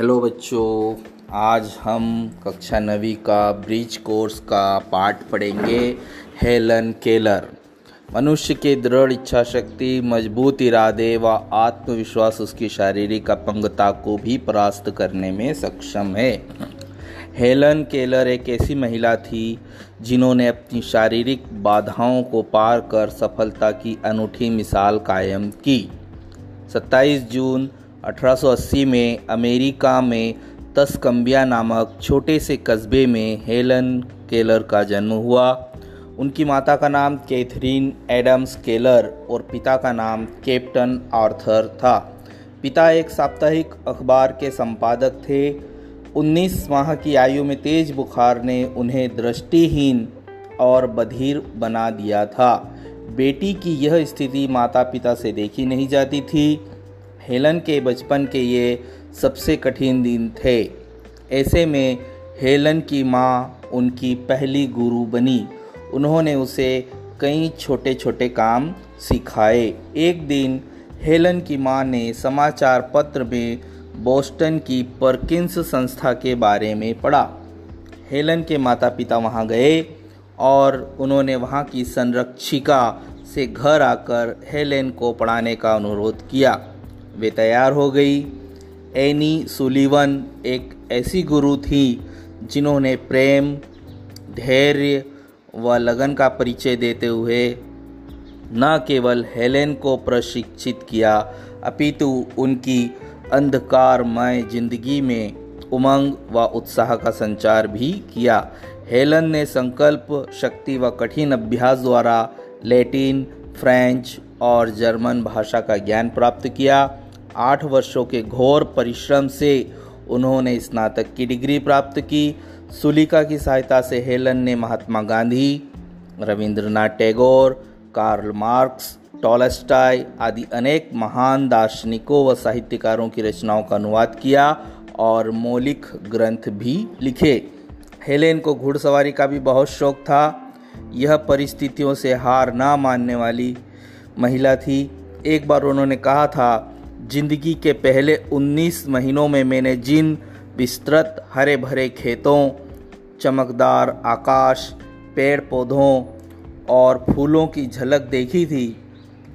Hello बच्चों, आज हम कक्षा नवी का ब्रिज कोर्स का पाठ पढ़ेंगे हेलन केलर। मनुष्य के दृढ़ इच्छा शक्ति मज़बूत इरादे व आत्मविश्वास उसकी शारीरिक अपंगता को भी परास्त करने में सक्षम है। हेलन केलर एक ऐसी महिला थी जिन्होंने अपनी शारीरिक बाधाओं को पार कर सफलता की अनूठी मिसाल कायम की। 27 जून 1880 में अमेरिका में तस्कम्बिया नामक छोटे से कस्बे में हेलन केलर का जन्म हुआ। उनकी माता का नाम कैथरीन एडम्स केलर और पिता का नाम कैप्टन आर्थर था। पिता एक साप्ताहिक अखबार के संपादक थे। 19 माह की आयु में तेज बुखार ने उन्हें दृष्टिहीन और बधिर बना दिया था। बेटी की यह स्थिति माता पिता से देखी नहीं जाती थी। हेलन के बचपन के ये सबसे कठिन दिन थे। ऐसे में हेलन की माँ उनकी पहली गुरु बनी। उन्होंने उसे कई छोटे छोटे काम सिखाए। एक दिन हेलन की माँ ने समाचार पत्र में बोस्टन की परकिंस संस्था के बारे में पढ़ा। हेलन के माता पिता वहाँ गए और उन्होंने वहाँ की संरक्षिका से घर आकर हेलेन को पढ़ाने का अनुरोध किया। वे तैयार हो गई। एनी सुलीवन एक ऐसी गुरु थी जिन्होंने प्रेम, धैर्य व लगन का परिचय देते हुए न केवल हेलेन को प्रशिक्षित किया, अपितु उनकी अंधकारमय ज़िंदगी में उमंग व उत्साह का संचार भी किया। हेलन ने संकल्प, शक्ति व कठिन अभ्यास द्वारा लैटिन फ्रेंच और जर्मन भाषा का ज्ञान प्राप्त किया। आठ वर्षों के घोर परिश्रम से उन्होंने स्नातक की डिग्री प्राप्त की। सुलिका की सहायता से हेलन ने Mahatma Gandhi, Rabindranath Tagore, Karl Marx Tolstoy आदि अनेक महान दार्शनिकों व साहित्यकारों की रचनाओं का अनुवाद किया और मौलिक ग्रंथ भी लिखे। हेलेन को घुड़सवारी का भी बहुत शौक था। यह परिस्थितियों से हार ना मानने वाली महिला थी। एक बार उन्होंने कहा था, ज़िंदगी के पहले 19 महीनों में मैंने जिन विस्तृत हरे भरे खेतों, चमकदार आकाश पेड़ पौधों और फूलों की झलक देखी थी,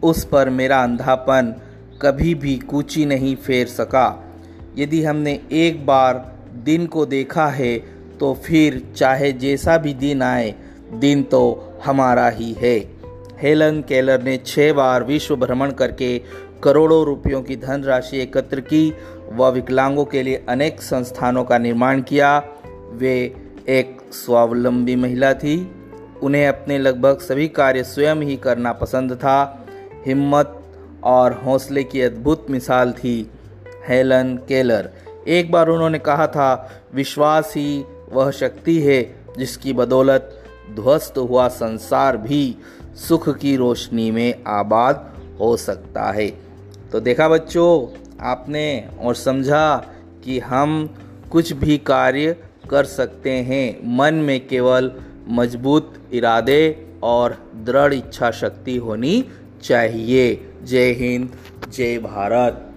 उस पर मेरा अंधापन कभी भी कूची नहीं फेर सका। यदि हमने एक बार दिन को देखा है तो फिर चाहे जैसा भी दिन आए दिन तो हमारा ही है। हेलन केलर ने छः बार विश्व भ्रमण करके करोड़ों रुपयों की धनराशि एकत्र की व विकलांगों के लिए अनेक संस्थानों का निर्माण किया। वे एक स्वावलंबी महिला थी। उन्हें अपने लगभग सभी कार्य स्वयं ही करना पसंद था। हिम्मत और हौसले की अद्भुत मिसाल थी हेलन केलर। एक बार उन्होंने कहा था, विश्वास ही वह शक्ति है जिसकी बदौलत ध्वस्त हुआ संसार भी सुख की रोशनी में आबाद हो सकता है। तो देखा बच्चों, आपने और समझा कि हम कुछ भी कार्य कर सकते हैं। मन में केवल मज़बूत इरादे और दृढ़ इच्छा शक्ति होनी चाहिए। जय हिंद, जय भारत।